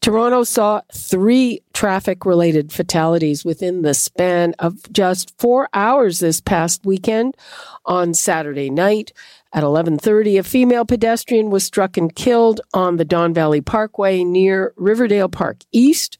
Toronto saw three traffic related fatalities within the span of just four hours this past weekend. On Saturday night at 11:30, a female pedestrian was struck and killed on the Don Valley Parkway near Riverdale Park East.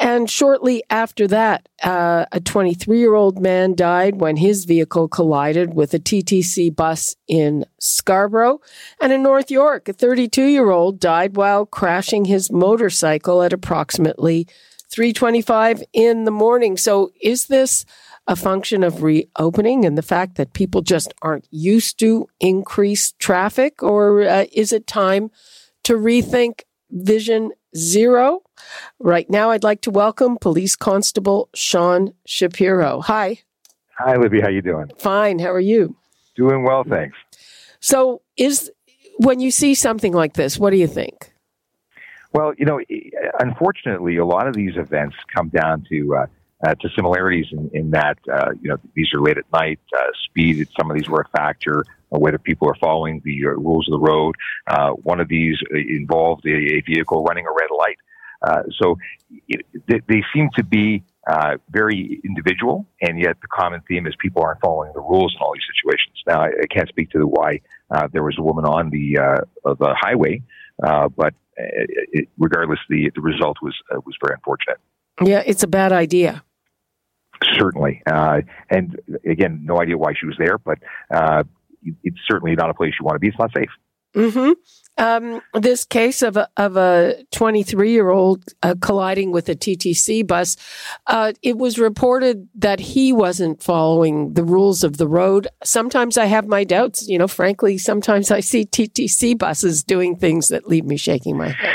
And shortly after that, uh, a 23-year-old man died when his vehicle collided with a TTC bus in Scarborough. And in North York, a 32-year-old died while crashing his motorcycle at approximately 3:25 in the morning. So is this a function of reopening and the fact that people just aren't used to increased traffic or uh, is it time to rethink vision zero? Right now I'd like to welcome police constable Sean Shapiro. Hi. Hi Libby, how you doing? Fine, how are you? Doing well, thanks. So is when you see something like this, what do you think? Well, you know, unfortunately, a lot of these events come down to uh, uh, to similarities in, in that uh, you know these are late at night, uh, speed. Some of these were a factor. Uh, whether people are following the uh, rules of the road. Uh, one of these involved a, a vehicle running a red light. so it, they, they, seem to be very individual, and yet the common theme is people aren't following the rules in all these situations. Now, I, I can't speak to the why there was a woman on the the highway, but it, regardless, the the result was was very unfortunate. Yeah, it's a bad idea. Certainly. Uh, and again, no idea why she was there, but uh, it's certainly not a place you want to be. It's not safe. Mm-hmm. Um, this case of a of a 23 year old uh, colliding with a TTC bus, uh, it was reported that he wasn't following the rules of the road. Sometimes I have my doubts. You know, frankly, sometimes I see TTC buses doing things that leave me shaking my head.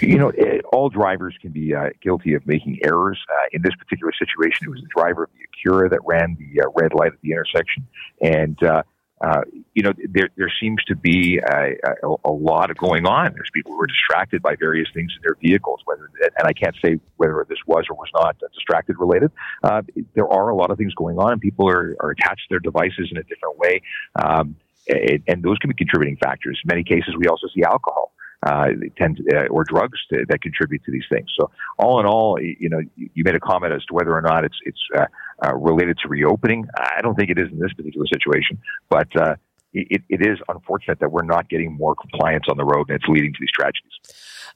You know, eh, all drivers can be uh, guilty of making errors. Uh, in this particular situation, it was the driver of the Acura that ran the uh, red light at the intersection, and uh, uh, you know, there there seems to be a, a, a, lot going on. There's people who are distracted by various things in their vehicles, whether and I can't say whether this was or was not distracted related. Uh, there are a lot of things going on, and people are, are attached to their devices in a different way. Um, and those can be contributing factors. In many cases, we also see alcohol uh, tend to, uh, or drugs to, that contribute to these things. So all in all, you know, you made a comment as to whether or not it's it's uh, uh, related to reopening. I don't think it is in this particular situation, but uh, it, it is unfortunate that we're not getting more compliance on the road, and it's leading to these tragedies.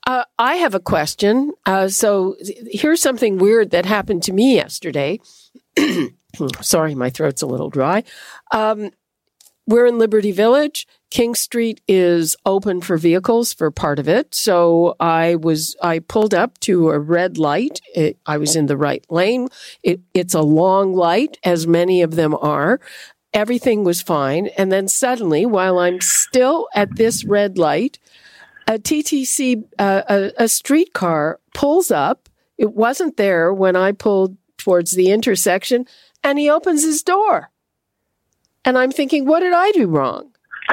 Uh, I have a question. Uh, so here's something weird that happened to me yesterday. Sorry, my throat's a little dry. Um, we're in Liberty Village. King Street is open for vehicles for part of it. So I was, I pulled up to a red light. It, I was in the right lane. It, it's a long light, as many of them are. Everything was fine. And then suddenly, while I'm still at this red light, a TTC, uh, a, a streetcar pulls up. It wasn't there when I pulled towards the intersection and he opens his door. And I'm thinking, what did I do wrong?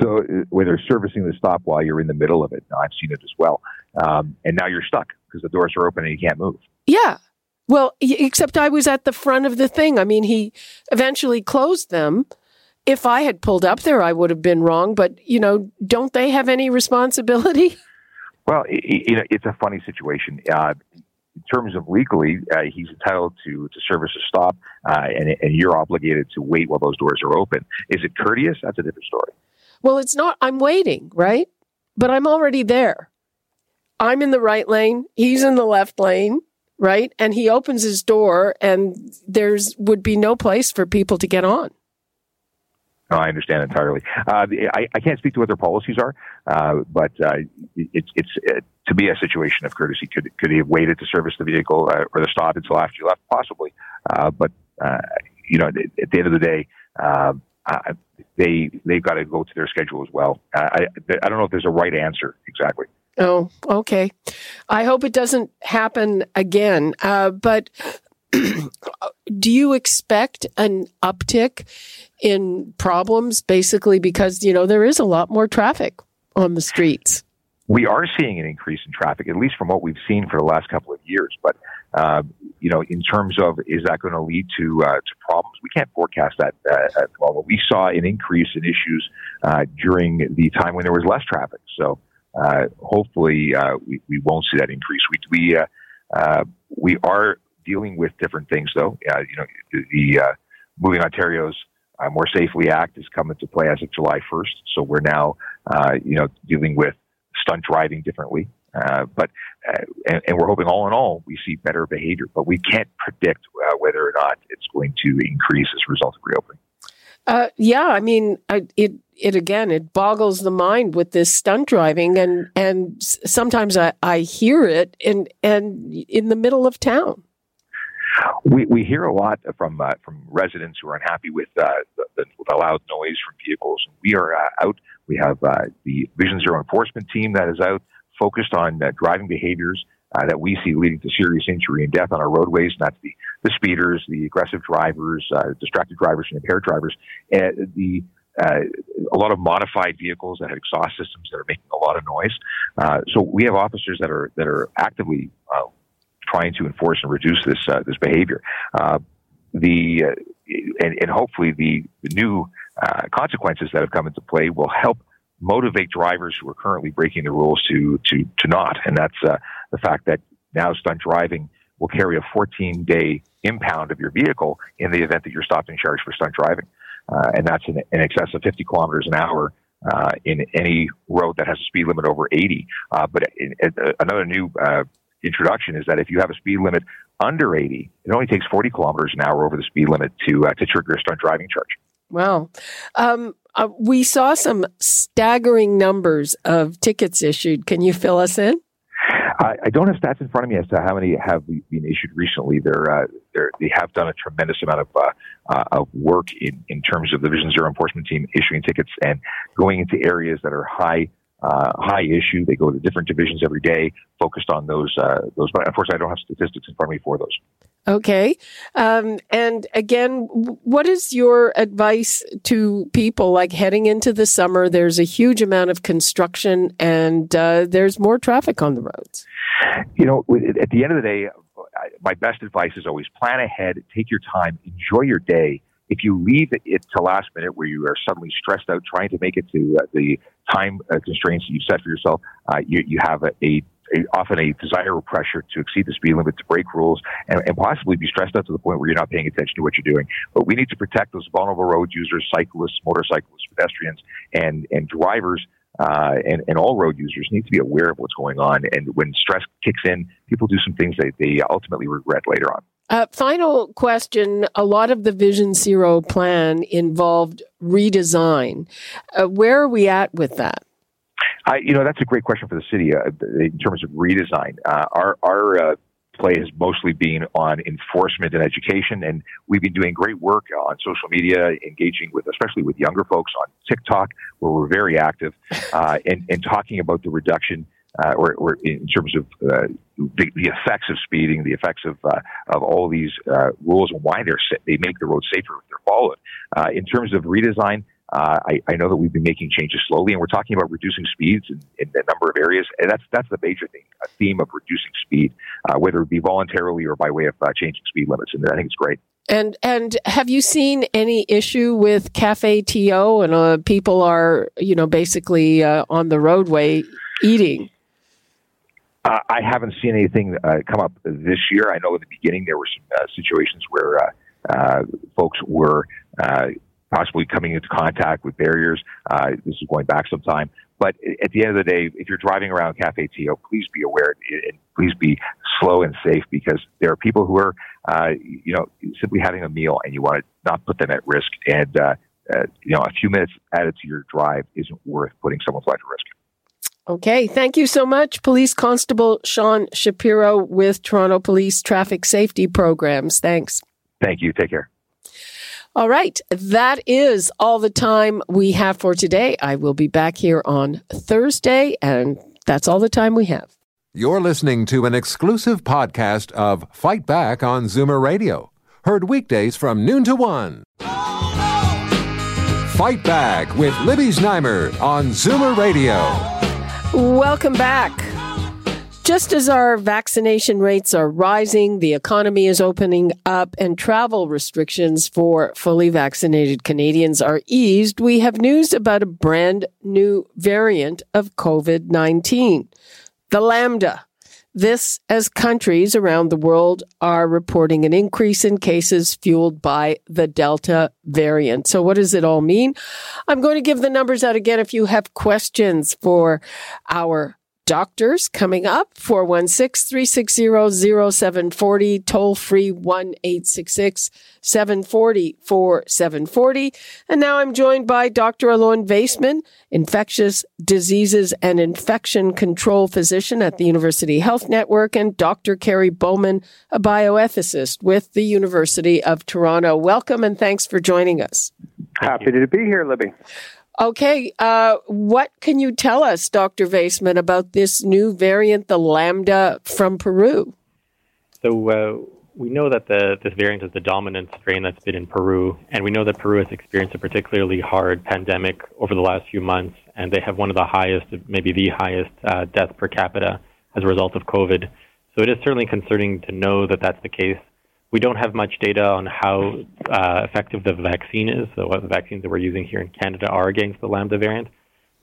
so whether servicing the stop while you're in the middle of it, I've seen it as well. Um, and now you're stuck because the doors are open and you can't move. Yeah. Well, except I was at the front of the thing. I mean, he eventually closed them. If I had pulled up there, I would have been wrong. But, you know, don't they have any responsibility? Well, you know, it's a funny situation. Uh, in terms of legally, uh, he's entitled to, to service a stop, uh, and, and you're obligated to wait while those doors are open. Is it courteous? That's a different story. Well, it's not. I'm waiting, right? But I'm already there. I'm in the right lane. He's in the left lane, right? And he opens his door, and there's would be no place for people to get on. No, I understand entirely. Uh, I, I, can't speak to what their policies are, uh, but uh, it's it's uh, to be a situation of courtesy. Could could he have waited to service the vehicle uh, or the stop until after you left? Possibly, uh, but you know, at the end of the day, they they've got to go to their schedule as well. I I don't know if there's a right answer exactly. Oh, okay. I hope it doesn't happen again. Uh, but do you expect an uptick in problems basically because, you know, there is a lot more traffic on the streets? We are seeing an increase in traffic, at least from what we've seen for the last couple of years. But, uh, you know, in terms of is that going to lead to, uh, to problems, we can't forecast that uh, at all. We saw an increase in issues uh, during the time when there was less traffic. So, uh, hopefully uh, we, we won't see that increase. We we we are dealing with different things though. You know, the, the uh, Moving Ontarians More Safely Act is coming to play as of July 1st. So we're now uh, you know dealing with stunt driving differently. Uh, but uh, and, and, we're hoping all in all we see better behavior, but we can't predict uh, whether or not it's going to increase as a result of reopening. Uh, yeah, I mean, I, it it again it boggles the mind with this stunt driving, and and sometimes I, I hear it and and in the middle of town. We we hear a lot from uh, from residents who are unhappy with uh, the, the, loud noise from vehicles. We are uh, out. We have uh, the Vision Zero enforcement team that is out focused on uh, driving behaviors uh, that we see leading to serious injury and death on our roadways. That's the, the speeders, the aggressive drivers, distracted drivers, and impaired drivers. The uh, a lot of modified vehicles that have exhaust systems that are making a lot of noise. Uh, so we have officers that are that are actively uh, trying to enforce and reduce this uh, this behavior. Uh, the and, and, hopefully the, new consequences that have come into play will help motivate drivers who are currently breaking the rules to to to not. And that's the fact that now stunt driving will carry a 14 day impound of your vehicle in the event that you're stopped and charged for stunt driving. Uh, and that's in, in, excess of 50 kilometers an hour uh, in any road that has a speed limit over 80. Uh, but in, in, uh, another new uh, introduction is that if you have a speed limit under 80, it only takes 40 kilometers an hour over the speed limit to uh, to trigger a stunt driving charge. Wow. Um, we saw some staggering numbers of tickets issued. Can you fill us in? I, I, don't have stats in front of me as to how many have been issued recently. They're, uh, they're they have done a tremendous amount of, uh, uh, of work in, in terms of the Vision Zero enforcement team issuing tickets and going into areas that are high uh, high issue. They go to different divisions every day, focused on those uh, those. But unfortunately, I don't have statistics in front of me for those. Okay. Um, and again, what is your advice to people like heading into the summer? There's a huge amount of construction and uh, there's more traffic on the roads. You know, at the end of the day, my best advice is always plan ahead, take your time, enjoy your day. If you leave it to last minute where you are suddenly stressed out trying to make it to uh, the time uh, constraints that you've set for yourself, uh, you, you have a, a a, often a desire or pressure to exceed the speed limit, to break rules, and, and, possibly be stressed out to the point where you're not paying attention to what you're doing. But we need to protect those vulnerable road users, cyclists, motorcyclists, pedestrians, and and drivers. Uh, and, and all road users need to be aware of what's going on. And when stress kicks in, people do some things that they ultimately regret later on. Uh, final question. A lot of the Vision Zero plan involved redesign. Uh, where are we at with that? I, you know, that's a great question for the city uh, in terms of redesign. Uh, our our uh, play has mostly been on enforcement and education, and we've been doing great work on social media, engaging with, especially with younger folks on TikTok, where we're very active, uh, and, and talking about the reduction. Uh, or, or, in terms of uh, the, the, effects of speeding, the effects of uh, of all these uh, rules and why they're they make the road safer if they're followed. Uh, in terms of redesign, uh, I, I, know that we've been making changes slowly, and we're talking about reducing speeds in, in a number of areas, and that's that's the major thing, a theme of reducing speed, whether it be voluntarily or by way of changing speed limits, and I think it's great. And and have you seen any issue with CaféTO and people are you know basically on the roadway eating? Uh, I haven't seen anything come up this year. I know in the beginning there were some situations where folks were possibly coming into contact with barriers. Uh, this is going back some time. But at the end of the day, if you're driving around CaféTO, please be aware and please be slow and safe because there are people who are, uh, you know, simply having a meal and you want to not put them at risk. And, uh, uh, you know, a few minutes added to your drive isn't worth putting someone's life at risk. Okay. Thank you so much, Police Constable Sean Shapiro with Toronto Police Traffic Safety Programs. Thanks. Thank you. Take care. All right. That is all the time we have for today. I will be back here on Thursday and That's all the time we have. You're listening to an exclusive podcast of Fight Back on Zoomer Radio, heard weekdays from noon to one. Fight Back with Libby Znaimer on Zoomer Radio. Welcome back. Just as our vaccination rates are rising, the economy is opening up, and travel restrictions for fully vaccinated Canadians are eased, we have news about a brand new variant of COVID 19, the Lambda. This as countries around the world are reporting an increase in cases fueled by the Delta variant. So what does it all mean? I'm going to give the numbers out again if you have questions for our doctors coming up 416-360-0740 toll free 1-866-740-4740 and now i'm joined by dr alon vaisman infectious diseases and infection control physician at the university health network and dr kerry bowman a bioethicist with the university of toronto. Welcome and thanks for joining us. Happy to be here libby Okay, uh, what can you tell us, Dr. Vaisman, about this new variant, the Lambda from Peru? So uh, we know that the, this variant is the dominant strain that's been in Peru, and we know that Peru has experienced a particularly hard pandemic over the last few months, and they have one of the highest, maybe the highest, uh, death per capita as a result of COVID. So it is certainly concerning to know that that's the case. We don't have much data on how uh, effective the vaccine is, so what the vaccines that we're using here in Canada are against the Lambda variant.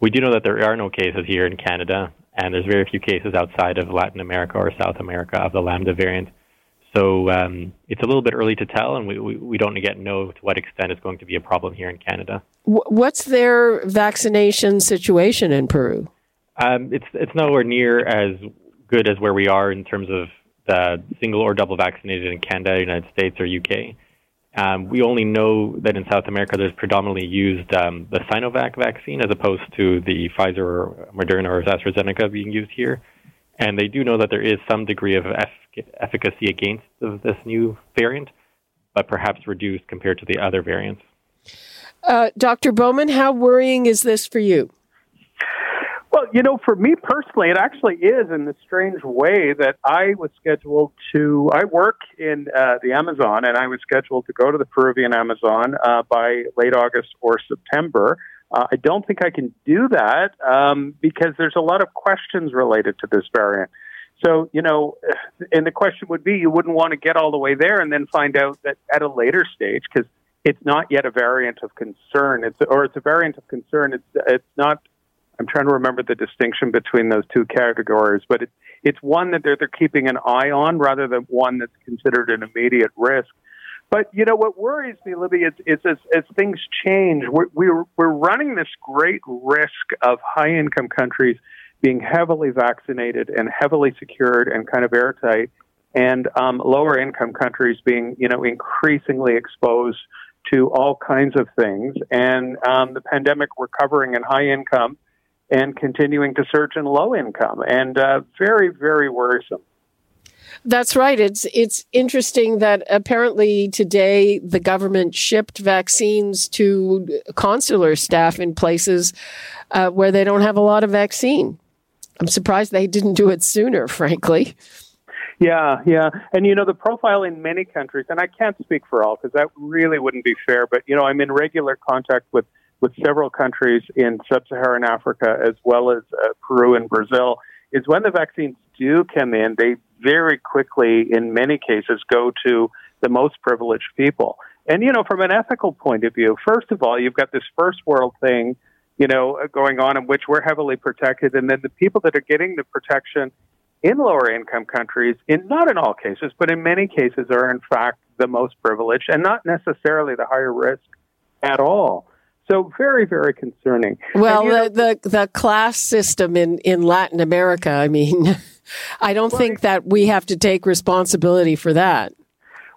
We do know that there are no cases here in Canada, and there's very few cases outside of Latin America or South America of the Lambda variant. So um, it's a little bit early to tell, and we, we, we, don't yet know to what extent it's going to be a problem here in Canada. What's their vaccination situation in Peru? Um, it's it's nowhere near as good as where we are in terms of the single or double vaccinated in Canada, United States, or UK. Um, we only know that in South America there's predominantly used um, the Sinovac vaccine as opposed to the Pfizer or Moderna or AstraZeneca being used here. And they do know that there is some degree of efficacy against this new variant, but perhaps reduced compared to the other variants. Uh, Dr. Bowman, how worrying is this for you? Well, you know, for me personally, it actually is in the strange way that I was scheduled to. I work in uh, the Amazon, and I was scheduled to go to the Peruvian Amazon uh, by late August or September. Uh, I don't think I can do that um, because there's a lot of questions related to this variant. So, you know, and the question would be you wouldn't want to get all the way there and then find out that at a later stage, because it's not yet a variant of concern. It's or it's a variant of concern. It's it's not I'm trying to remember the distinction between those two categories, but it's it's one that they're, they're keeping an eye on rather than one that's considered an immediate risk. But you know what worries me, Libby, is, is as, as things change, we're, we're we're running this great risk of high income countries being heavily vaccinated and heavily secured and kind of airtight, and um, lower income countries being you know increasingly exposed to all kinds of things, and um, the pandemic recovering in high income and continuing to surge in low income, and uh, very, very worrisome. That's right. It's it's interesting that apparently today the government shipped vaccines to consular staff in places uh, where they don't have a lot of vaccine. I'm surprised they didn't do it sooner, frankly. Yeah, yeah. And you know, the profile in many countries, and I can't speak for all because that really wouldn't be fair, but you know, I'm in regular contact with with several countries in sub-Saharan Africa as well as uh, Peru and Brazil is when the vaccines do come in, they very quickly, in many cases, go to the most privileged people. And, you know, from an ethical point of view, first of all, you've got this first world thing, you know, going on in which we're heavily protected. And then the people that are getting the protection in lower income countries, in not in all cases, but in many cases, are in fact the most privileged and not necessarily the higher risk at all. So very, very concerning. Well, the, know, the, the class system in in Latin America. I mean, I don't think that we have to take responsibility for that.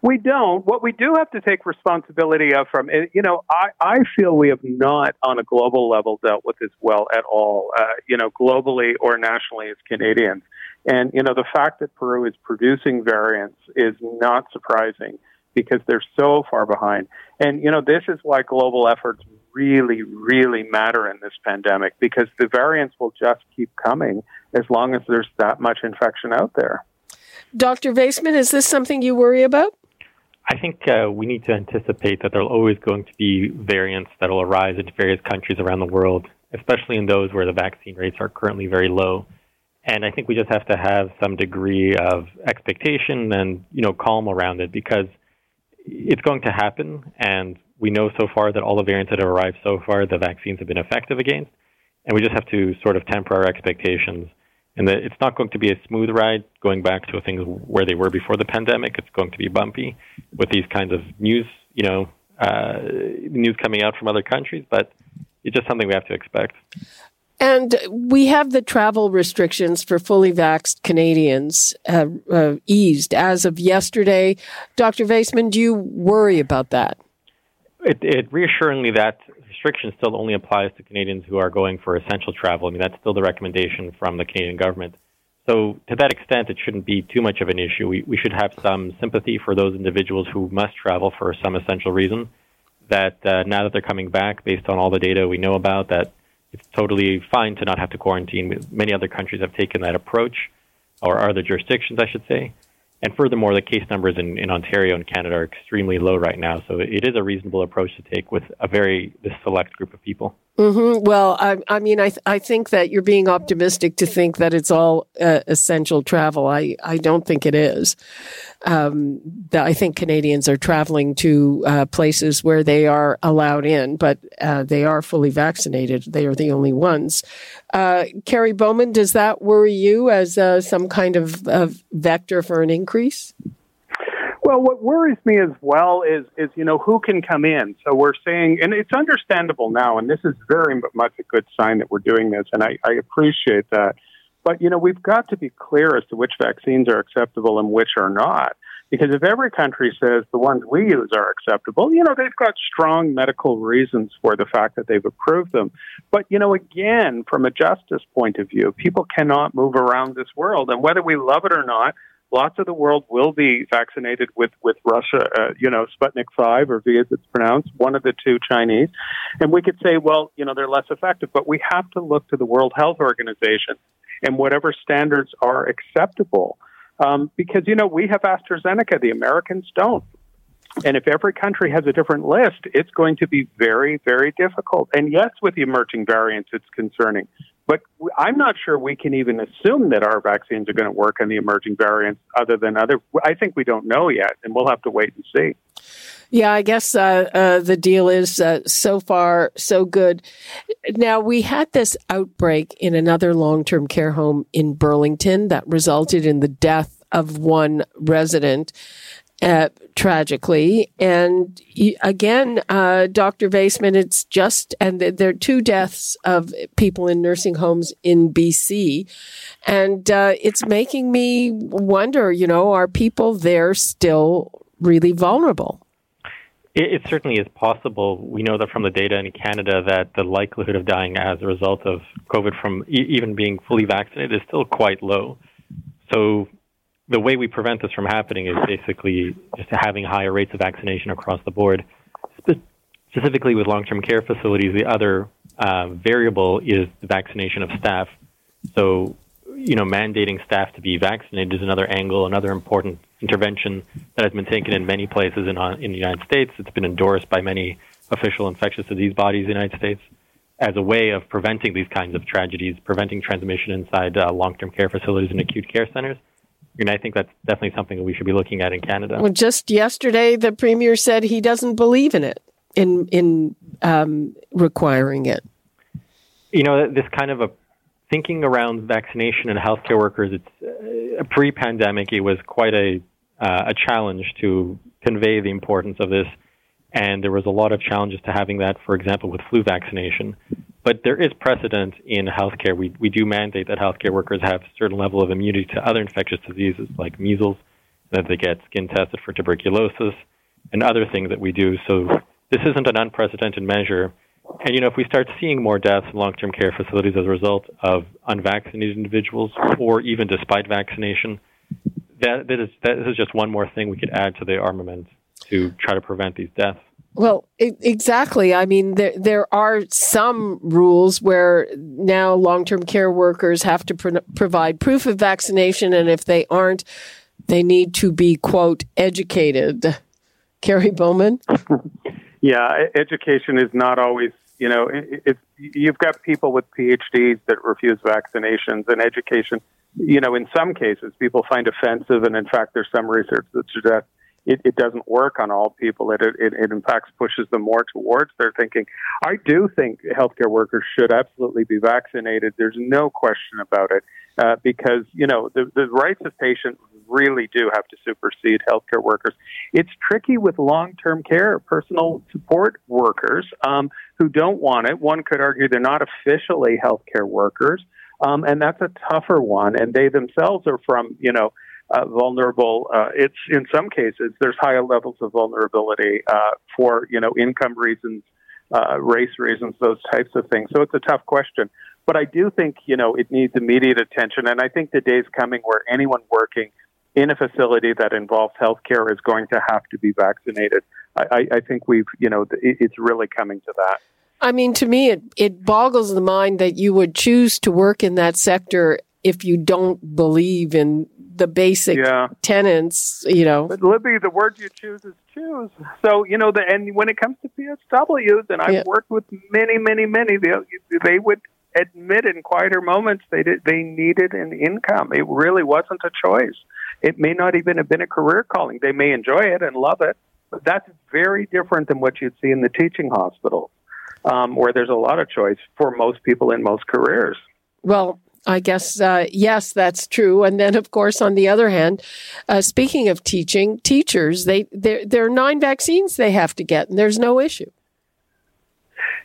We don't. What we do have to take responsibility of from, you know, I, I feel we have not on a global level dealt with this well at all, uh, you know, globally or nationally as Canadians. And, you know, the fact that Peru is producing variants is not surprising because they're so far behind. And, you know, this is why global efforts really, really matter in this pandemic because the variants will just keep coming as long as there's that much infection out there. Dr. Vaisman, is this something you worry about? I think uh, we need to anticipate that there are always going to be variants that will arise in various countries around the world, especially in those where the vaccine rates are currently very low. And I think we just have to have some degree of expectation and you know calm around it because it's going to happen, and we know so far that all the variants that have arrived so far, the vaccines have been effective against, and we just have to sort of temper our expectations. And that it's not going to be a smooth ride going back to things where they were before the pandemic. It's going to be bumpy with these kinds of news, you know, uh, news coming out from other countries, but it's just something we have to expect. And we have the travel restrictions for fully vaxxed Canadians uh, uh, eased as of yesterday. Dr. Vaisman, do you worry about that? It, it reassuringly that restriction still only applies to Canadians who are going for essential travel. I mean, that's still the recommendation from the Canadian government. So, to that extent, it shouldn't be too much of an issue. We, we should have some sympathy for those individuals who must travel for some essential reason. That uh, now that they're coming back, based on all the data we know about, that it's totally fine to not have to quarantine. Many other countries have taken that approach, or other jurisdictions, I should say. And furthermore, the case numbers in, in Ontario and Canada are extremely low right now. So it is a reasonable approach to take with a very this select group of people. Mm-hmm. Well, I, I mean, I, th- I think that you're being optimistic to think that it's all uh, essential travel. I, I don't think it is. Um, I think Canadians are traveling to uh, places where they are allowed in, but uh, they are fully vaccinated. They are the only ones. Uh, Kerry Bowman, does that worry you as uh, some kind of, of vector for an increase? Well, what worries me as well is is you know who can come in. So we're saying, and it's understandable now, and this is very much a good sign that we're doing this, and I, I appreciate that. But you know we've got to be clear as to which vaccines are acceptable and which are not. Because if every country says the ones we use are acceptable, you know, they've got strong medical reasons for the fact that they've approved them. But, you know, again, from a justice point of view, people cannot move around this world. And whether we love it or not, lots of the world will be vaccinated with with Russia, uh, you know, Sputnik Five or V as it's pronounced, one of the two Chinese, and we could say, well, you know, they're less effective, but we have to look to the World Health Organization and whatever standards are acceptable, um, because you know we have AstraZeneca, the Americans don't. And if every country has a different list, it's going to be very, very difficult. And yes, with the emerging variants, it's concerning. But I'm not sure we can even assume that our vaccines are going to work on the emerging variants other than other. I think we don't know yet, and we'll have to wait and see. Yeah, I guess uh, uh, the deal is uh, so far so good. Now, we had this outbreak in another long term care home in Burlington that resulted in the death of one resident uh, tragically. And again, uh, Dr. Vaisman, it's just, and there are two deaths of people in nursing homes in BC. And uh, it's making me wonder, you know, are people there still really vulnerable? It, it, certainly is possible. We know that from the data in Canada that the likelihood of dying as a result of COVID from e- even being fully vaccinated is still quite low. So the way we prevent this from happening is basically just having higher rates of vaccination across the board. Specifically with long-term care facilities, the other uh, variable is the vaccination of staff. So, you know, mandating staff to be vaccinated is another angle, another important intervention that has been taken in many places in, uh, in the United States. It's been endorsed by many official infectious disease bodies in the United States as a way of preventing these kinds of tragedies, preventing transmission inside uh, long-term care facilities and acute care centers. And I think that's definitely something that we should be looking at in Canada. Well, just yesterday, the premier said he doesn't believe in it, in in um, requiring it. You know, this kind of a thinking around vaccination and healthcare workers. It's uh, pre-pandemic. It was quite a uh, a challenge to convey the importance of this, and there was a lot of challenges to having that. For example, with flu vaccination, but there is precedent in healthcare. We, we do mandate that healthcare workers have a certain level of immunity to other infectious diseases like measles, that they get skin tested for tuberculosis, and other things that we do. So this isn't an unprecedented measure. And you know, if we start seeing more deaths in long-term care facilities as a result of unvaccinated individuals, or even despite vaccination, that, that is that is just one more thing we could add to the armament to try to prevent these deaths. Well, it, exactly. I mean, there there are some rules where now long-term care workers have to pro- provide proof of vaccination, and if they aren't, they need to be quote educated. Kerry Bowman. yeah, education is not always. You know, it, it's you've got people with PhDs that refuse vaccinations, and education. You know, in some cases, people find offensive, and in fact, there's some research that suggests it, it doesn't work on all people. It, it, it in fact pushes them more towards their thinking. I do think healthcare workers should absolutely be vaccinated. There's no question about it. Uh, because you know the, the rights of patients really do have to supersede healthcare workers. It's tricky with long-term care, personal support workers um, who don't want it. One could argue they're not officially healthcare workers, um, and that's a tougher one. And they themselves are from you know uh, vulnerable. Uh, it's in some cases there's higher levels of vulnerability uh, for you know income reasons, uh, race reasons, those types of things. So it's a tough question. But I do think you know it needs immediate attention, and I think the day's coming where anyone working in a facility that involves healthcare is going to have to be vaccinated. I, I think we've you know it's really coming to that. I mean, to me, it, it boggles the mind that you would choose to work in that sector if you don't believe in the basic yeah. tenants, you know. But Libby, the word you choose is choose. So, you know, the, and when it comes to PSWs, and I've yeah. worked with many, many, many, they, they would admit in quieter moments they did, they needed an income. It really wasn't a choice. It may not even have been a career calling. They may enjoy it and love it, but that's very different than what you'd see in the teaching hospitals, um, where there's a lot of choice for most people in most careers. Well, I guess, uh, yes, that's true. And then, of course, on the other hand, uh, speaking of teaching, teachers, they, there, are nine vaccines they have to get, and there's no issue.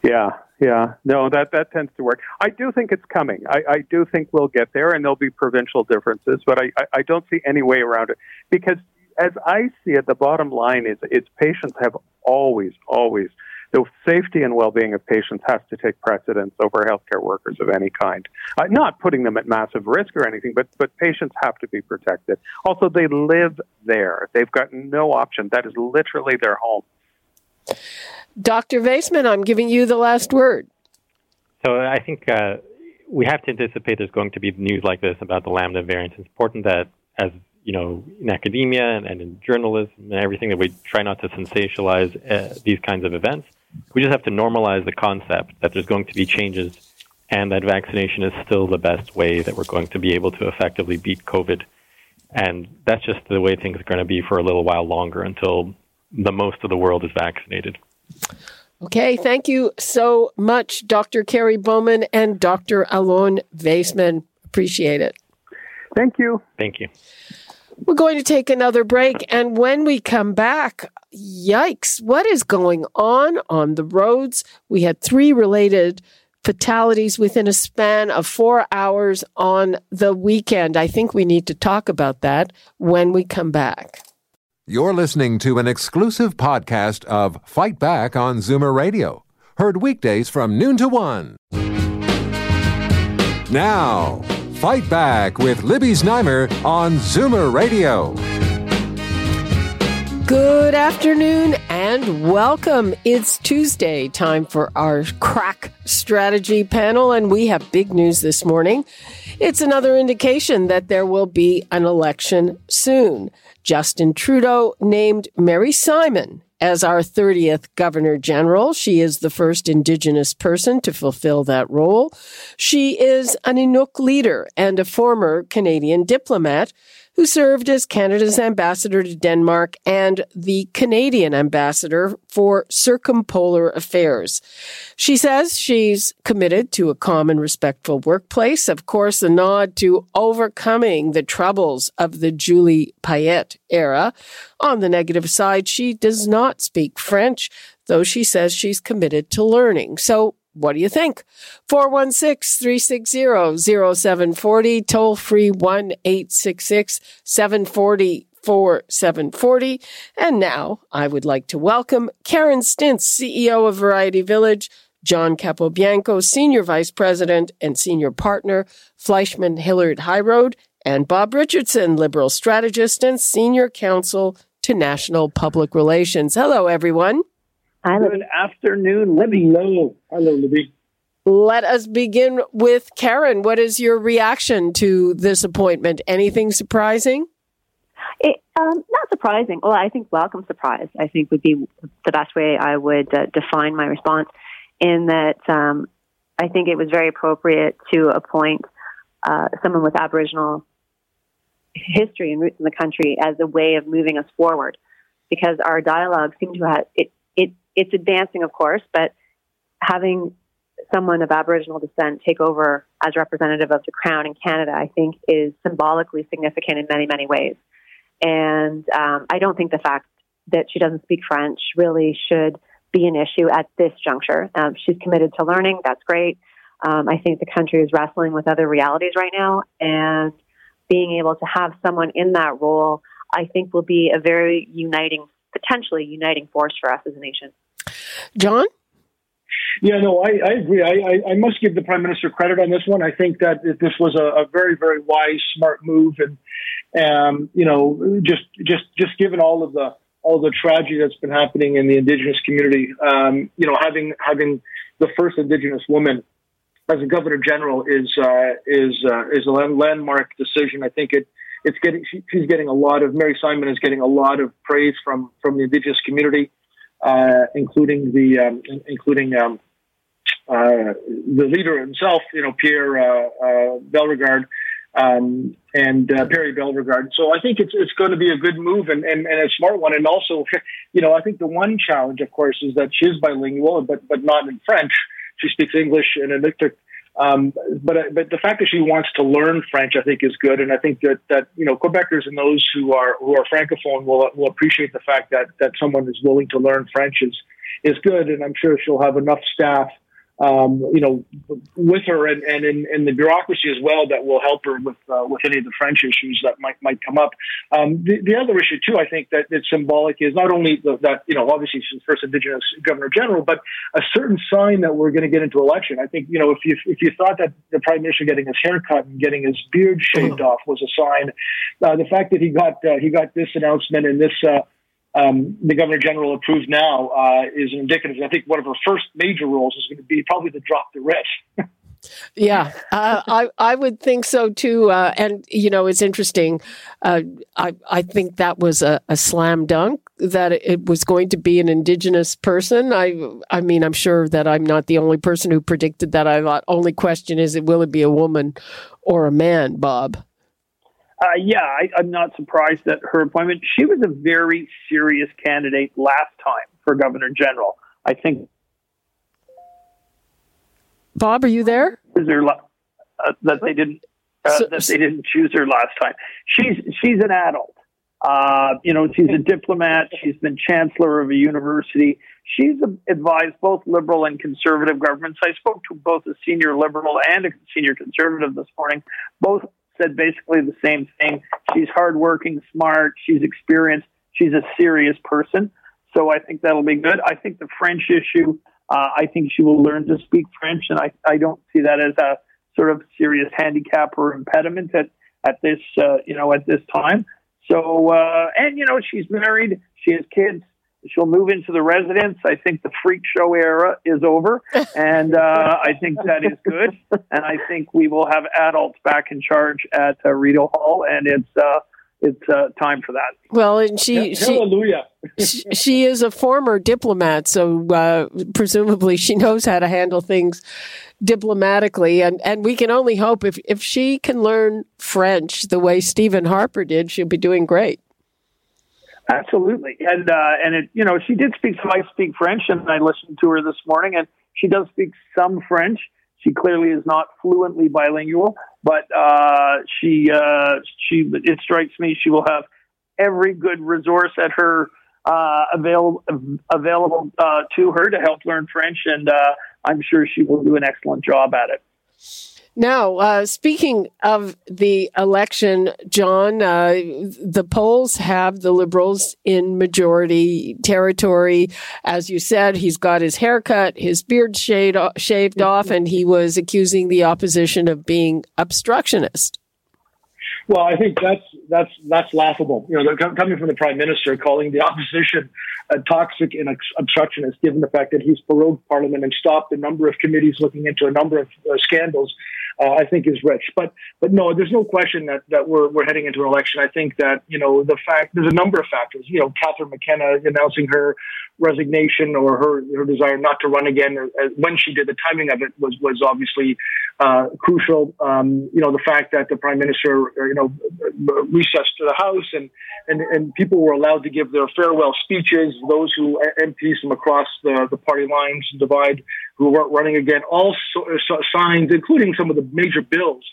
Yeah, yeah. No, that, that tends to work. I do think it's coming. I, I do think we'll get there, and there'll be provincial differences, but I, I, I don't see any way around it. Because as I see it, the bottom line is, is patients have always, always – the safety and well-being of patients has to take precedence over healthcare workers of any kind. Uh, not putting them at massive risk or anything, but but patients have to be protected. Also, they live there; they've got no option. That is literally their home. Dr. Vaisman, I'm giving you the last word. So I think uh, we have to anticipate there's going to be news like this about the Lambda variant. It's important that as you know, in academia and, and in journalism and everything, that we try not to sensationalize uh, these kinds of events. We just have to normalize the concept that there's going to be changes and that vaccination is still the best way that we're going to be able to effectively beat COVID. And that's just the way things are going to be for a little while longer until the most of the world is vaccinated. Okay, thank you so much, Dr. Kerry Bowman and Dr. Alon Vaisman. Appreciate it. Thank you. Thank you. We're going to take another break. And when we come back, yikes, what is going on on the roads? We had three related fatalities within a span of four hours on the weekend. I think we need to talk about that when we come back. You're listening to an exclusive podcast of Fight Back on Zoomer Radio, heard weekdays from noon to one. Now, Fight Back with Libby Znaimer on Zoomer Radio. Good afternoon and welcome. It's Tuesday, time for our crack strategy panel, and we have big news this morning. It's another indication that there will be an election soon. Justin Trudeau named Mary Simon as our 30th Governor General. She is the first Indigenous person to fulfill that role. She is an Inuk leader and a former Canadian diplomat who served as Canada's ambassador to Denmark and the Canadian ambassador for circumpolar affairs. She says she's committed to a calm and respectful workplace. Of course, a nod to overcoming the troubles of the Julie Payette era. On the negative side, she does not speak French, though she says she's committed to learning. So what do you think? 416 360 0740, toll free 1 866 740 4740. And now I would like to welcome Karen Stintz, CEO of Variety Village, John Capobianco, Senior Vice President and Senior Partner, Fleishman Hillard High Road, and Bob Richardson, Liberal Strategist and Senior Counsel to National Public Relations. Hello, everyone. Hi, Good afternoon, Libby. Hello. Hello, Libby. Let us begin with Karen. What is your reaction to this appointment? Anything surprising? It, um, not surprising. Well, I think welcome surprise. I think would be the best way I would uh, define my response. In that, um, I think it was very appropriate to appoint uh, someone with Aboriginal history and roots in the country as a way of moving us forward, because our dialogue seemed to have it. It it's advancing, of course, but having someone of Aboriginal descent take over as representative of the Crown in Canada, I think, is symbolically significant in many, many ways. And um, I don't think the fact that she doesn't speak French really should be an issue at this juncture. Um, she's committed to learning. That's great. Um, I think the country is wrestling with other realities right now, and being able to have someone in that role, I think, will be a very uniting, potentially uniting force for us as a nation. John? Yeah, no, I, I agree. I, I, must give the prime minister credit on this one. I think that this was a, a very, very wise, smart move, and um, you know, just just just given all of the all the tragedy that's been happening in the indigenous community, um, you know, having having the first indigenous woman as a governor general is uh, is uh, is a landmark decision. I think it it's getting she, she's getting a lot of Mary Simon is getting a lot of praise from from the indigenous community, uh, including the um, including um, uh, the leader himself, you know, Pierre uh, uh, Bellegarde um, and uh, Perry Bellegarde. So I think it's it's going to be a good move and, and, and a smart one. And also, you know, I think the one challenge, of course, is that she is bilingual, but but not in French. She speaks English and a Inuktitut. Um, but but the fact that she wants to learn French, I think, is good, and I think that that you know Quebecers and those who are who are francophone will will appreciate the fact that that someone is willing to learn French is is good, and I'm sure she'll have enough staff um, you know, with her and, and in, in, the bureaucracy as well that will help her with uh, with any of the French issues that might might come up. Um, the, the, other issue too, I think that it's symbolic is not only the, that you know obviously she's first Indigenous Governor General, but a certain sign that we're going to get into election. I think you know if you if you thought that the Prime Minister getting his haircut and getting his beard shaved off was a sign, uh, the fact that he got uh, he got this announcement and this uh, um, the governor general approved now uh, is indicative. I think one of her first major roles is going to be probably to drop the writ. yeah, uh, I I would think so too. Uh, and you know, it's interesting. Uh, I I think that was a, a, slam dunk that it was going to be an indigenous person. I I mean, I'm sure that I'm not the only person who predicted that. I thought only question is, will it be a woman or a man, Bob? Uh, yeah, I, I'm not surprised at her appointment. She was a very serious candidate last time for governor general. I think. Bob, are you there? Her, uh, that they didn't uh, so, that they didn't choose her last time. She's she's an adult. Uh, you know, she's a diplomat. She's been chancellor of a university. She's advised both liberal and conservative governments. I spoke to both a senior liberal and a senior conservative this morning. Both said basically the same thing. She's hardworking, smart, she's experienced, she's a serious person. So I think that'll be good. I think the French issue, uh, I think she will learn to speak French, and I, I don't see that as a sort of serious handicap or impediment at at this uh, you know at this time. So uh, and you know she's married, she has kids. She'll move into the residence. I think the freak show era is over, and uh, I think that is good. And I think we will have adults back in charge at uh, Rideau Hall, and it's uh, it's uh, time for that. Well, and she, she hallelujah. she, she is a former diplomat, so uh, presumably she knows how to handle things diplomatically, and and we can only hope if if she can learn French the way Stephen Harper did, she'll be doing great. Absolutely, and uh, and it you know she did speak. So I speak French, and I listened to her this morning, and she does speak some French. She clearly is not fluently bilingual, but uh, she uh, she it strikes me she will have every good resource at her uh, available available uh, to her to help learn French, and uh, I'm sure she will do an excellent job at it. Now, uh, speaking of the election, John, uh, the polls have the Liberals in majority territory. As you said, he's got his haircut, his beard shaved, shaved off, and he was accusing the opposition of being obstructionist. Well, I think that's that's that's laughable. You know, coming from the prime minister, calling the opposition a toxic and obstructionist, given the fact that he's prorogued Parliament and stopped a number of committees looking into a number of uh, scandals uh, I think is rich. But but no, there's no question that, that we're we're heading into an election. I think that you know the fact there's a number of factors. You know, Catherine McKenna announcing her resignation or her her desire not to run again uh, when she did. The timing of it was was obviously uh, crucial. Um, you know, the fact that the prime minister uh, you know recessed to the house and and and people were allowed to give their farewell speeches. Those who MPs from across the the party lines divide who weren't running again. All so, so signs, including some of the major bills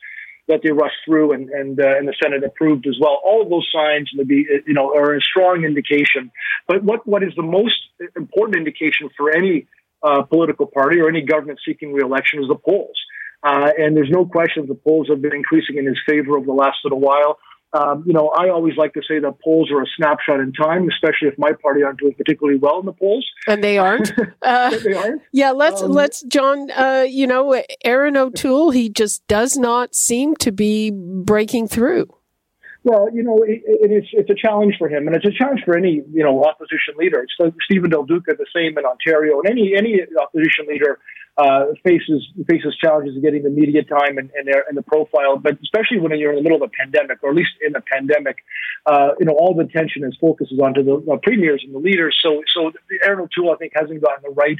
that they rushed through and and, uh, and the Senate approved as well. All of those signs, be, you know, are a strong indication. But what what is the most important indication for any uh, political party or any government seeking reelection is the polls. Uh, and there's no question the polls have been increasing in his favor over the last little while. Um, you know, I always like to say that polls are a snapshot in time, especially if my party aren't doing particularly well in the polls. And they aren't. Uh, they aren't. Yeah, let's um, let's John. Uh, you know, Erin O'Toole. He just does not seem to be breaking through. Well, you know, it, it, it's it's a challenge for him, and it's a challenge for any you know opposition leader. It's like Steven Del Duca, the same in Ontario, and any any opposition leader uh, faces faces challenges of getting the media time and, and, and, the profile, but especially when you're in the middle of a pandemic, or at least in a pandemic, uh, you know, all the attention is focuses onto the uh, premiers and the leaders. So, so Erin O'Toole, I think, hasn't gotten the right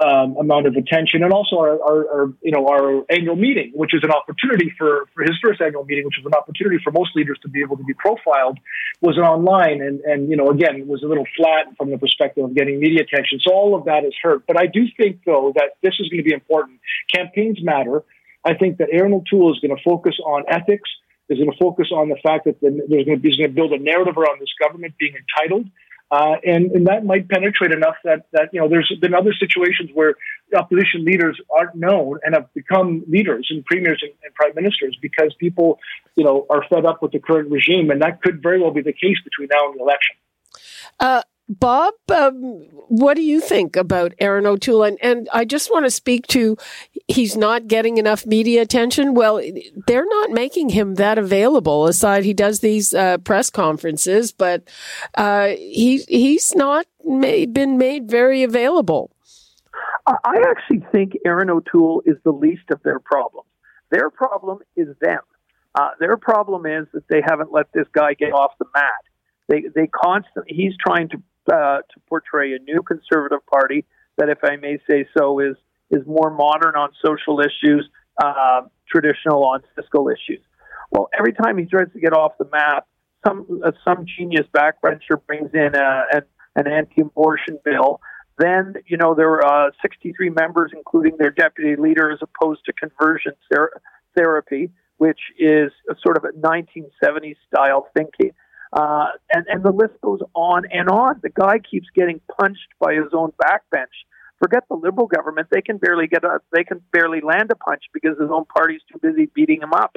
um, amount of attention, and also our, our, our, you know our annual meeting, which is an opportunity for for his first annual meeting, which was an opportunity for most leaders to be able to be profiled, was online, and and you know again was a little flat from the perspective of getting media attention. So all of that is hurt. But I do think though that this is going to be important. Campaigns matter. I think that Erin O'Toole is going to focus on ethics. Is going to focus on the fact that the, there's going to, he's going to build a narrative around this government being entitled uh, and, and that might penetrate enough that, that, you know, there's been other situations where opposition leaders aren't known and have become leaders and premiers and, and prime ministers because people, you know, are fed up with the current regime. And that could very well be the case between now and the election. Uh, Bob, um, what do you think about Erin O'Toole? And, and I just want to speak to he's not getting enough media attention. Well, they're not making him that available. Aside, he does these uh, press conferences, but uh, he he's not been made very available. I actually think Erin O'Toole is the least of their problems. Their problem is them. Uh, their problem is that they haven't let this guy get off the mat. They they constantly he's trying to uh, to portray a new conservative party that, if I may say so, is is more modern on social issues, uh, traditional on fiscal issues. Well, every time he tries to get off the map, some uh, some genius backbencher brings in a, an, an anti-abortion bill. Then, you know, there are uh, 63 members, including their deputy leader, as opposed to conversion ther- therapy, which is a sort of a 1970s style thinking. Uh, and, and the list goes on and on. The guy keeps getting punched by his own backbench. Forget the liberal government; they can barely get a, they can barely land a punch because his own party's too busy beating him up.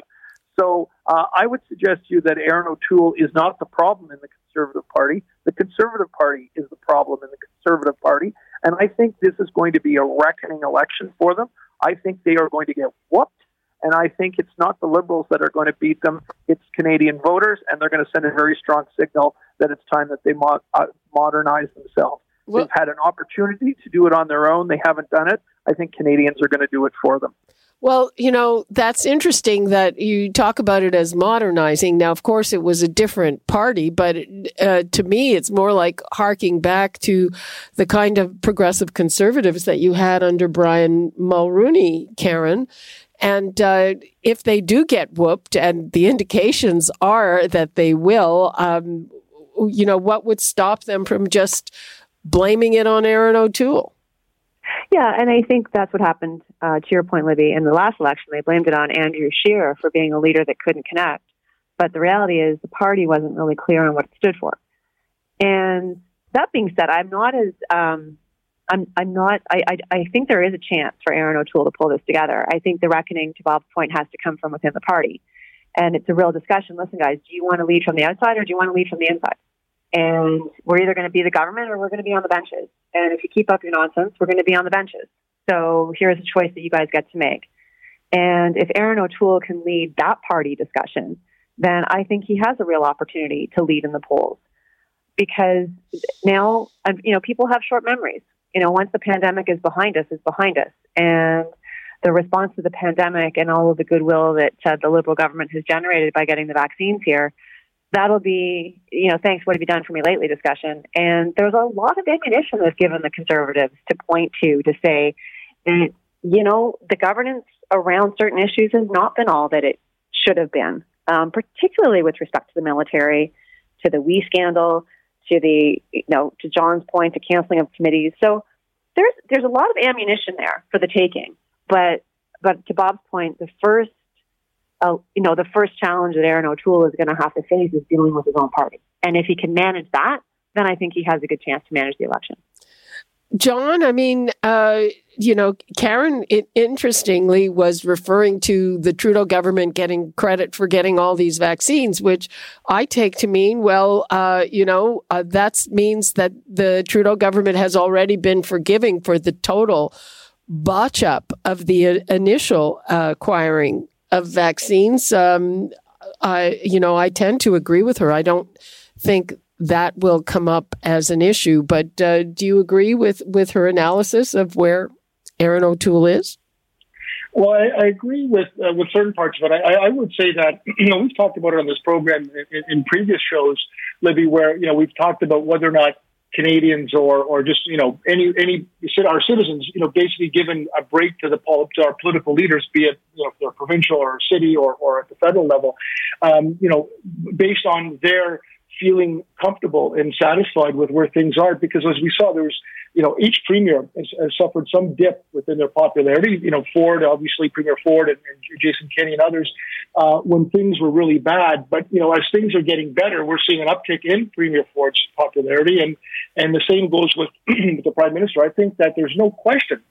So uh, I would suggest to you that Erin O'Toole is not the problem in the Conservative Party. The Conservative Party is the problem in the Conservative Party, and I think this is going to be a reckoning election for them. I think they are going to get whooped and I think it's not the Liberals that are going to beat them, it's Canadian voters, and they're going to send a very strong signal that it's time that they mo- uh, modernize themselves. Well, They've had an opportunity to do it on their own, they haven't done it. I think Canadians are going to do it for them. Well, you know, that's interesting that you talk about it as modernizing. Now, of course, it was a different party, but uh, to me, it's more like harking back to the kind of progressive conservatives that you had under Brian Mulroney, Karen. And uh, if they do get whooped, and the indications are that they will, um, you know, what would stop them from just blaming it on Erin O'Toole? Yeah, and I think that's what happened, uh, to your point, Libby, in the last election. They blamed it on Andrew Scheer for being a leader that couldn't connect. But the reality is the party wasn't really clear on what it stood for. And that being said, I'm not as um, I'm, I'm not, I, I, I think there is a chance for Erin O'Toole to pull this together. I think the reckoning, to Bob's point, has to come from within the party. And it's a real discussion. Listen, guys, do you want to lead from the outside or do you want to lead from the inside? And we're either going to be the government or we're going to be on the benches. And if you keep up your nonsense, we're going to be on the benches. So here's a choice that you guys get to make. And if Erin O'Toole can lead that party discussion, then I think he has a real opportunity to lead in the polls because now, you know, people have short memories. You know, once the pandemic is behind us, is behind us. And the response to the pandemic and all of the goodwill that uh, the Liberal government has generated by getting the vaccines here, that'll be, you know, thanks, what have you done for me lately discussion. And there's a lot of ammunition that's given the Conservatives to point to to say that, you know, the governance around certain issues has not been all that it should have been, um, particularly with respect to the military, to the WE scandal, to the, you know, to John's point, to canceling of committees. So there's there's a lot of ammunition there for the taking. But but to Bob's point, the first uh, you know, the first challenge that Erin O'Toole is going to have to face is dealing with his own party. And if he can manage that, then I think he has a good chance to manage the election. John, I mean, uh, you know, Karen, it, interestingly, was referring to the Trudeau government getting credit for getting all these vaccines, which I take to mean, well, uh, you know, uh, that means that the Trudeau government has already been forgiving for the total botch up of the initial acquiring of vaccines. Um, I, you know, I tend to agree with her. I don't think that will come up as an issue. But uh, do you agree with with her analysis of where Erin O'Toole is? Well, I, I agree with uh, with certain parts of it. I, I would say that you know we've talked about it on this program in, in previous shows, Libby, where you know we've talked about whether or not Canadians or or just you know any any our citizens you know basically given a break to the to our political leaders, be it you know if they're provincial or city or or at the federal level, um, you know based on their feeling comfortable and satisfied with where things are because as we saw there was you know each premier has, has suffered some dip within their popularity. You know ford obviously premier ford and, and jason kenney and others uh, when things were really bad. But you know as things are getting better we're seeing an uptick in premier ford's popularity. And and the same goes with, with the prime minister. I think that there's no question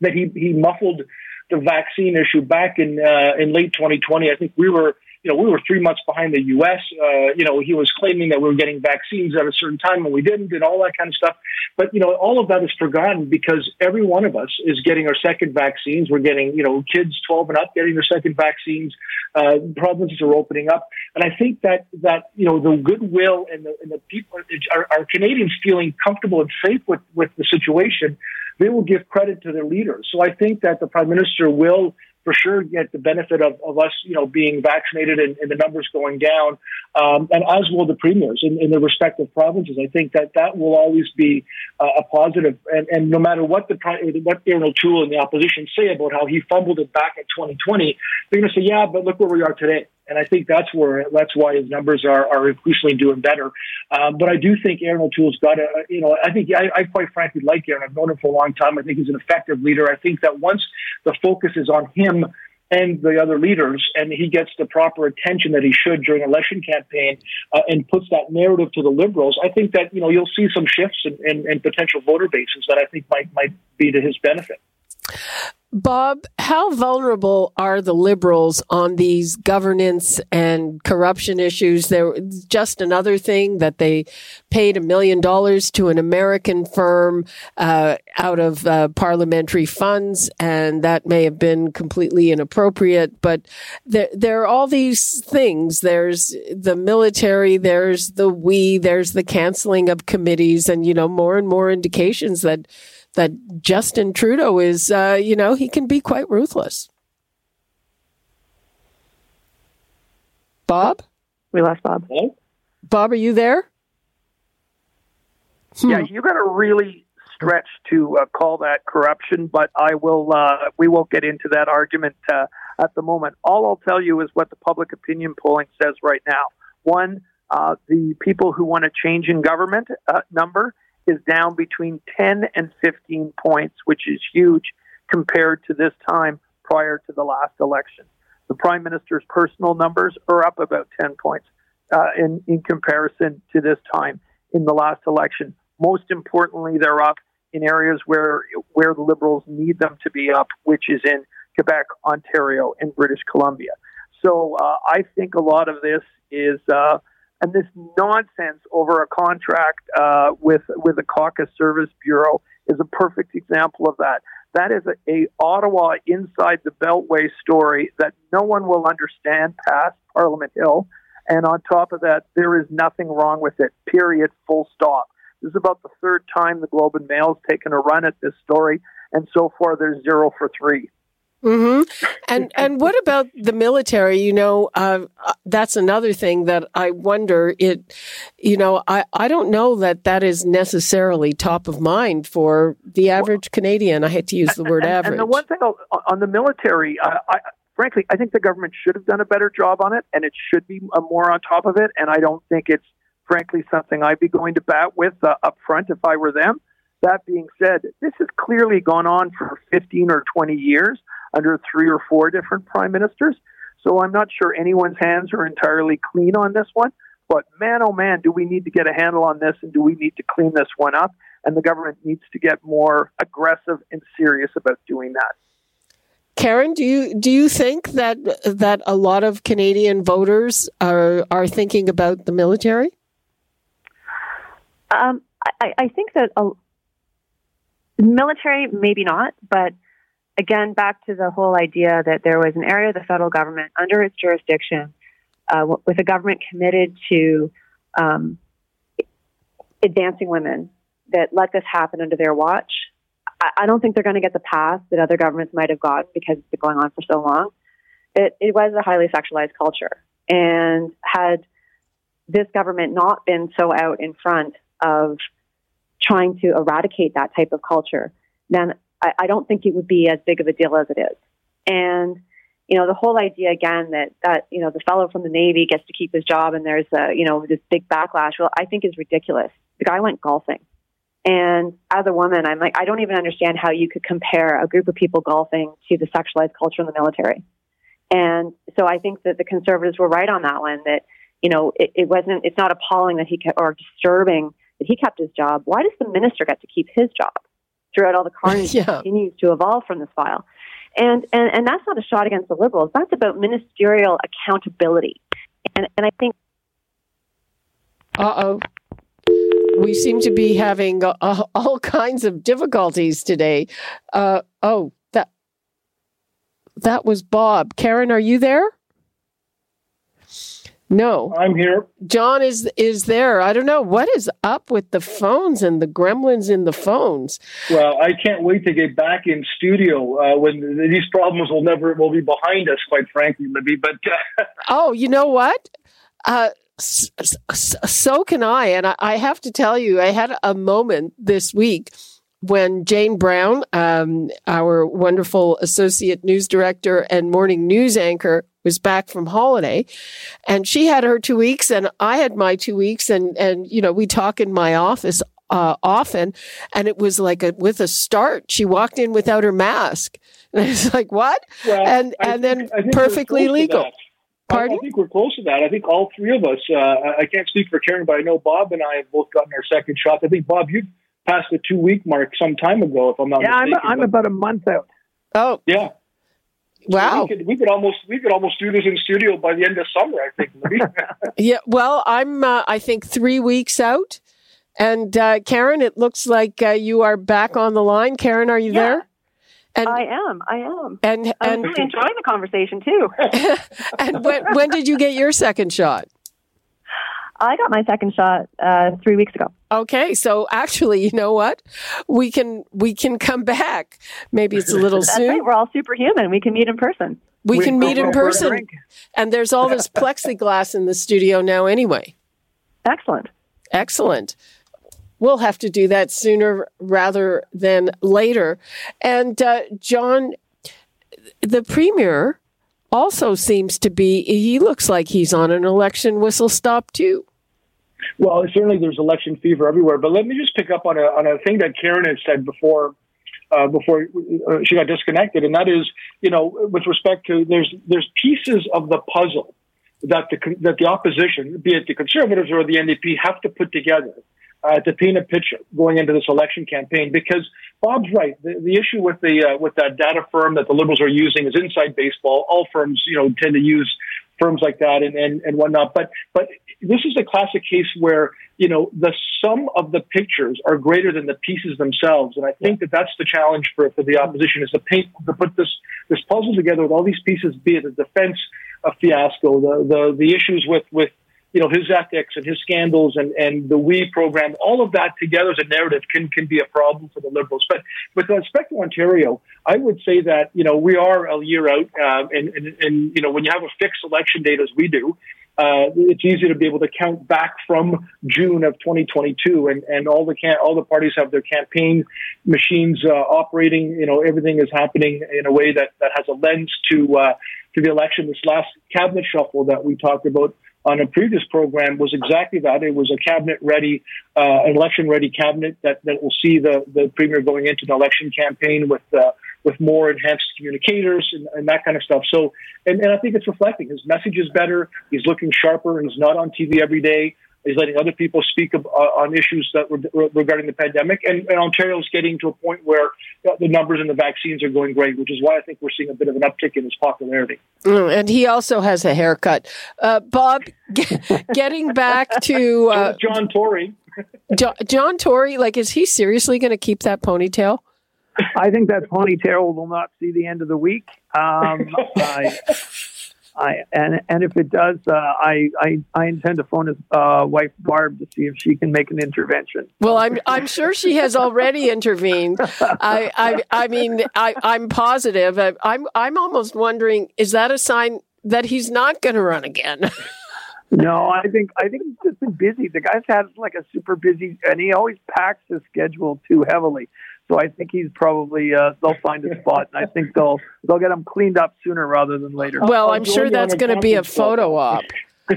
that he he muffled the vaccine issue back in uh, in late 2020 i think we were you know, we were three months behind the U.S. Uh, you know, he was claiming that we were getting vaccines at a certain time and we didn't, and all that kind of stuff. But you know, all of that is forgotten because every one of us is getting our second vaccines. We're getting, you know, kids 12 and up getting their second vaccines. Uh, provinces are opening up, and I think that that you know the goodwill and the, and the people are, are Canadians feeling comfortable and safe with with the situation. They will give credit to their leaders. So I think that the prime minister will for sure get the benefit of, of us, you know, being vaccinated and, and the numbers going down, um, and as will the premiers in, in the respective provinces. I think that that will always be uh, a positive, and, and no matter what the what Erin O'Toole and the opposition say about how he fumbled it back in 2020, they're going to say, yeah, but look where we are today. And I think that's where that's why his numbers are, are increasingly doing better. Um, but I do think Erin O'Toole's got a, you know, I think I, I quite frankly like Erin. I've known him for a long time. I think he's an effective leader. I think that once the focus is on him and the other leaders, and he gets the proper attention that he should during election campaign, uh, and puts that narrative to the liberals, I think that you know you'll see some shifts in, in, in potential voter bases that I think might might be to his benefit. Bob, how vulnerable are the liberals on these governance and corruption issues? There just another thing that they paid a million dollars to an American firm uh, out of uh, parliamentary funds, and that may have been completely inappropriate. But there, there are all these things. There's the military. There's the we. There's the canceling of committees, and you know more and more indications that that Justin Trudeau is, uh, you know, he can be quite ruthless. Bob? We lost Bob. Bob, are you there? Hmm. Yeah, you got to really stretch to uh, call that corruption, but I will. Uh, we won't get into that argument uh, at the moment. All I'll tell you is what the public opinion polling says right now. One, uh, the people who want a change in government uh, number is down between 10 and 15 points, which is huge compared to this time prior to the last election. The prime minister's personal numbers are up about 10 points uh, in, in comparison to this time in the last election. Most importantly, they're up in areas where, where the Liberals need them to be up, which is in Quebec, Ontario, and British Columbia. So uh, I think a lot of this is uh, and this nonsense over a contract uh, with with the Caucus Service Bureau is a perfect example of that. That is a, a Ottawa inside the Beltway story that no one will understand past Parliament Hill. And on top of that, there is nothing wrong with it, period, full stop. This is about the third time the Globe and Mail's taken a run at this story, and so far there's zero for three. Mm-hmm. And and what about the military? You know, uh, that's another thing that I wonder. It, you know, I, I don't know that that is necessarily top of mind for the average Canadian. I hate to use the word and, average. And the one thing on the military, uh, I, frankly, I think the government should have done a better job on it, and it should be uh, more on top of it. And I don't think it's frankly something I'd be going to bat with uh, up front if I were them. That being said, this has clearly gone on for 15 or 20 years under three or four different prime ministers. So I'm not sure anyone's hands are entirely clean on this one. But man, oh man, do we need to get a handle on this and do we need to clean this one up? And the government needs to get more aggressive and serious about doing that. Karen, do you do you think that that a lot of Canadian voters are are thinking about the military? Um, I, I, think that a, military, maybe not, but again, back to the whole idea that there was an area of the federal government under its jurisdiction uh, with a government committed to um, advancing women that let this happen under their watch. I, don't think they're going to get the pass that other governments might have gotten because it's been going on for so long. It, it was a highly sexualized culture. And had this government not been so out in front of trying to eradicate that type of culture, then I, I don't think it would be as big of a deal as it is. And you know, the whole idea again that that you know the fellow from the Navy gets to keep his job and there's a you know this big backlash. Well, I think is ridiculous. The guy went golfing, and as a woman, I'm like I don't even understand how you could compare a group of people golfing to the sexualized culture in the military. And so I think that the conservatives were right on that one. That you know it, it wasn't it's not appalling that he kept, or disturbing that he kept his job. Why does the minister get to keep his job? Throughout all the carnage yeah. continues to evolve from this file. And, and, and that's not a shot against the liberals. That's about ministerial accountability. And, and I think. Uh oh. We seem to be having uh, all kinds of difficulties today. Uh, oh, that that was Bob. Karen, are you there? No, I'm here. John is is there. I don't know what is up with the phones and the gremlins in the phones. Well, I can't wait to get back in studio uh, when these problems will never will be behind us. Quite frankly, Libby. But uh, oh, you know what? Uh, so can I, and I have to tell you, I had a moment this week when Jane Brown, um, our wonderful associate news director and morning news anchor, was back from holiday, and she had her two weeks, and I had my two weeks, and and you know we talk in my office uh, often, and it was like a, with a start. She walked in without her mask, and I was like, "What?" Well, and I and think, then perfectly legal. Pardon? I, think we're close to that. I think all three of us. Uh, I can't speak for Karen, but I know Bob and I have both gotten our second shot. I think Bob, you've past the two week mark some time ago, if I'm not yeah, mistaken. I'm, I'm about a month out. Oh, yeah. Wow. So we, could, we could almost we could almost do this in studio by the end of summer. I think. yeah. Well, I'm uh, I think three weeks out, and uh, Karen, it looks like uh, you are back on the line. Karen, are you yeah. there? And, I am. I am. And, and I'm really enjoying the conversation too. and when, when did you get your second shot? I got my second shot uh, three weeks ago. Okay, so actually, you know what? We can we can come back. Maybe it's a little soon. Right. We're all superhuman. We can meet in person. We, we can meet in person, and there's all this plexiglass in the studio now. Anyway, excellent, excellent. We'll have to do that sooner rather than later. And uh, John, the premier also seems to be, he looks like he's on an election whistle stop too. Well, certainly there's election fever everywhere. But let me just pick up on a, on a thing that Karen had said before. Uh, before uh, she got disconnected, and that is, you know, with respect to there's there's pieces of the puzzle that the that the opposition, be it the Conservatives or the NDP, have to put together uh, to paint a picture going into this election campaign. Because Bob's right. The, the issue with the uh, with that data firm that the Liberals are using is inside baseball. All firms, you know, tend to use firms like that and, and, and whatnot. But but this is a classic case where you know the sum of the pictures are greater than the pieces themselves, and I think that that's the challenge for, for the opposition is to paint to put this this puzzle together with all these pieces, be it the defense a fiasco. The the the issues with with you know his ethics and his scandals and and the we program, all of that together as a narrative can can be a problem for the Liberals. But with respect to Ontario, I would say that you know we are a year out, uh, and, and and you know when you have a fixed election date as we do, uh, it's easy to be able to count back from June of 2022, and, and all the can- all the parties have their campaign machines uh, operating. You know, everything is happening in a way that, that has a lens to uh, to the election. This last cabinet shuffle that we talked about on a previous program was exactly that. It was a cabinet ready, uh, an election ready cabinet that, that will see the, the premier going into the election campaign with uh, with more enhanced communicators and, and, that kind of stuff. So, and, and I think it's reflecting. His message is better. He's looking sharper. He's not on TV every day. He's letting other people speak of, uh, on issues that were regarding the pandemic. And, and Ontario is getting to a point where the numbers and the vaccines are going great, which is why I think we're seeing a bit of an uptick in his popularity. Mm, and he also has a haircut. Uh, Bob, get, getting back to uh, John Tory. John, John Tory, like, is he seriously going to keep that ponytail? I think that ponytail will not see the end of the week. Um, I, I, and and if it does, uh, I, I I intend to phone his uh, wife Barb to see if she can make an intervention. Well, I'm I'm sure she has already intervened. I I, I mean I I'm positive. I, I'm I'm almost wondering is that a sign that he's not going to run again? no, I think I think he's just been busy. The guy's had like a super busy, and he always packs his schedule too heavily. So I think he's probably uh, they'll find a spot, and I think they'll they'll get him cleaned up sooner rather than later. Well, I'm sure that's going to be a photo op. I,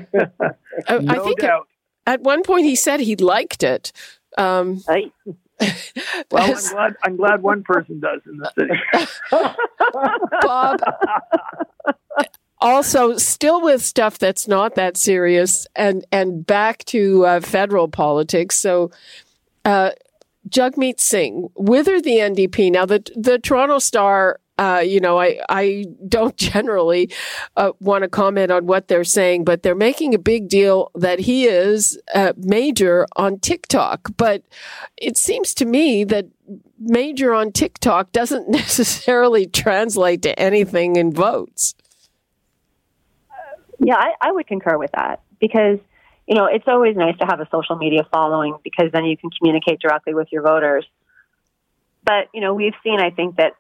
no I think doubt. at one point he said he liked it. Um, well, I'm glad I'm glad one person does in the city. Bob. also, still with stuff that's not that serious, and and back to uh, federal politics. So, uh, Jagmeet Singh, whither the NDP. Now, the the Toronto Star, uh, you know, I I don't generally uh, want to comment on what they're saying, but they're making a big deal that he is major on TikTok. But it seems to me that major on TikTok doesn't necessarily translate to anything in votes. Yeah, I, I would concur with that because you know, it's always nice to have a social media following because then you can communicate directly with your voters. But, you know, we've seen, I think, that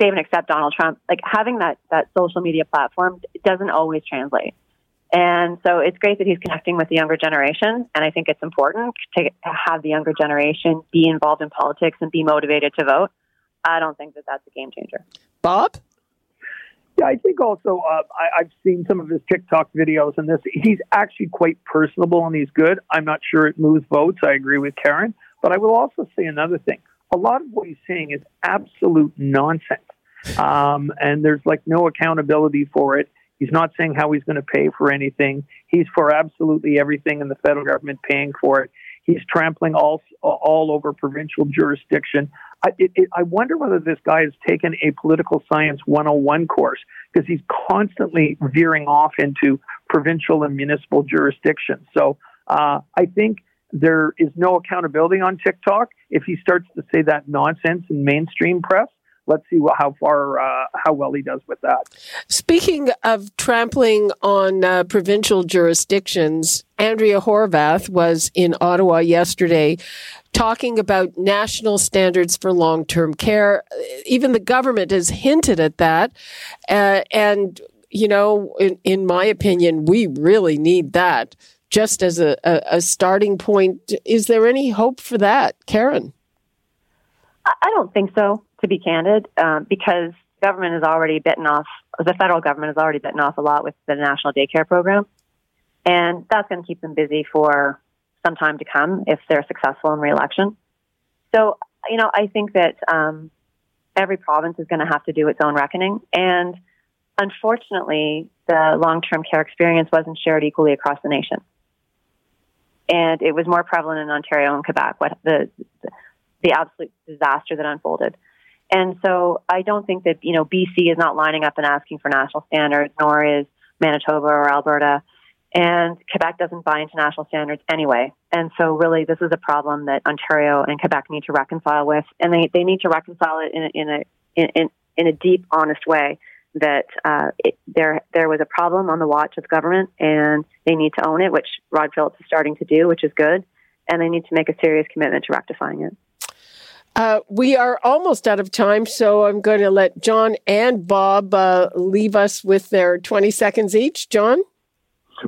save and accept Donald Trump, like having that, that social media platform doesn't always translate. And so it's great that he's connecting with the younger generation. And I think it's important to have the younger generation be involved in politics and be motivated to vote. I don't think that that's a game changer. Bob? Yeah, I think also uh, I, I've seen some of his TikTok videos, and this he's actually quite personable and he's good. I'm not sure it moves votes. I agree with Karen, but I will also say another thing. A lot of what he's saying is absolute nonsense, um, and there's like no accountability for it. He's not saying how he's going to pay for anything. He's for absolutely everything, and the federal government paying for it. He's trampling all all over provincial jurisdiction. I, it, it, I wonder whether this guy has taken a political science 101 course because he's constantly veering off into provincial and municipal jurisdictions. So uh, I think there is no accountability on TikTok. If he starts to say that nonsense in mainstream press, let's see how far uh, how well he does with that. Speaking of trampling on uh, provincial jurisdictions, Andrea Horwath was in Ottawa yesterday talking about national standards for long-term care. Even the government has hinted at that, uh, and you know, in, in my opinion, we really need that just as a, a, a starting point. Is there any hope for that, Karen? I don't think so to be candid, um, because government has already bitten off, the federal government has already bitten off a lot with the national daycare program. And that's going to keep them busy for some time to come if they're successful in reelection. So, you know, I think that um, every province is going to have to do its own reckoning. And unfortunately, the long term care experience wasn't shared equally across the nation. And it was more prevalent in Ontario and Quebec, what the, the absolute disaster that unfolded. And so I don't think that, you know, BC is not lining up and asking for national standards, nor is Manitoba or Alberta. And Quebec doesn't buy international standards anyway. And so really this is a problem that Ontario and Quebec need to reconcile with. And they, they need to reconcile it in a, in a, in, in a deep, honest way. that uh, it, there there was a problem on the watch of government, and they need to own it, which Rod Phillips is starting to do, which is good, and they need to make a serious commitment to rectifying it. Uh, we are almost out of time, so I'm going to let John and Bob uh, leave us with their 20 seconds each. John?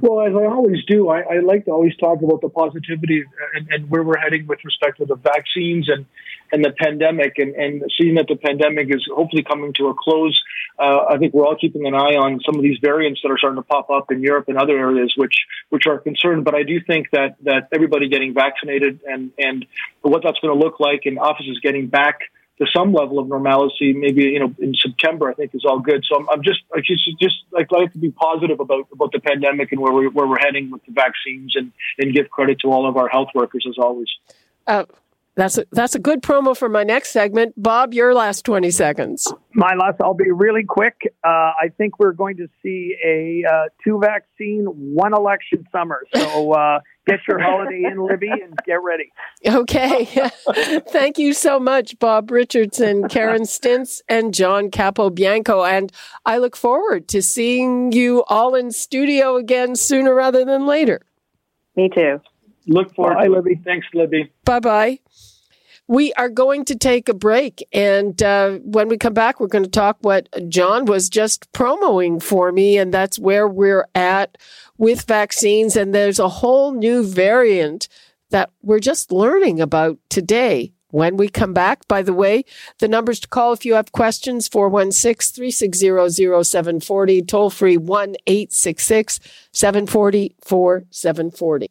Well, as I always do, I, I like to always talk about the positivity and, and, where we're heading with respect to the vaccines and, and the pandemic, and, and seeing that the pandemic is hopefully coming to a close. Uh, I think we're all keeping an eye on some of these variants that are starting to pop up in Europe and other areas, which which are concerned. But I do think that that everybody getting vaccinated and and what that's going to look like, and offices getting back to some level of normalcy, maybe you know in September, I think is all good. So I'm, I'm just I just just like like to be positive about about the pandemic and where we're where we're heading with the vaccines, and and give credit to all of our health workers as always. Uh, that's a, that's a good promo for my next segment. Bob, your last 20 seconds. My last, I'll be really quick. Uh, I think we're going to see a uh, two vaccine, one election summer. So uh, get your holiday in, Libby, and get ready. Okay. Thank you so much, Bob Richardson, Karen Stintz, and John Capobianco. And I look forward to seeing you all in studio again sooner rather than later. Me too. Look forward. Bye, Libby. Thanks, Libby. Bye bye. We are going to take a break. And uh, when we come back, we're going to talk what John was just promoting for me. And that's where we're at with vaccines. And there's a whole new variant that we're just learning about today. When we come back, by the way, the numbers to call if you have questions 416 360 0740, toll free 1 866 740 4740.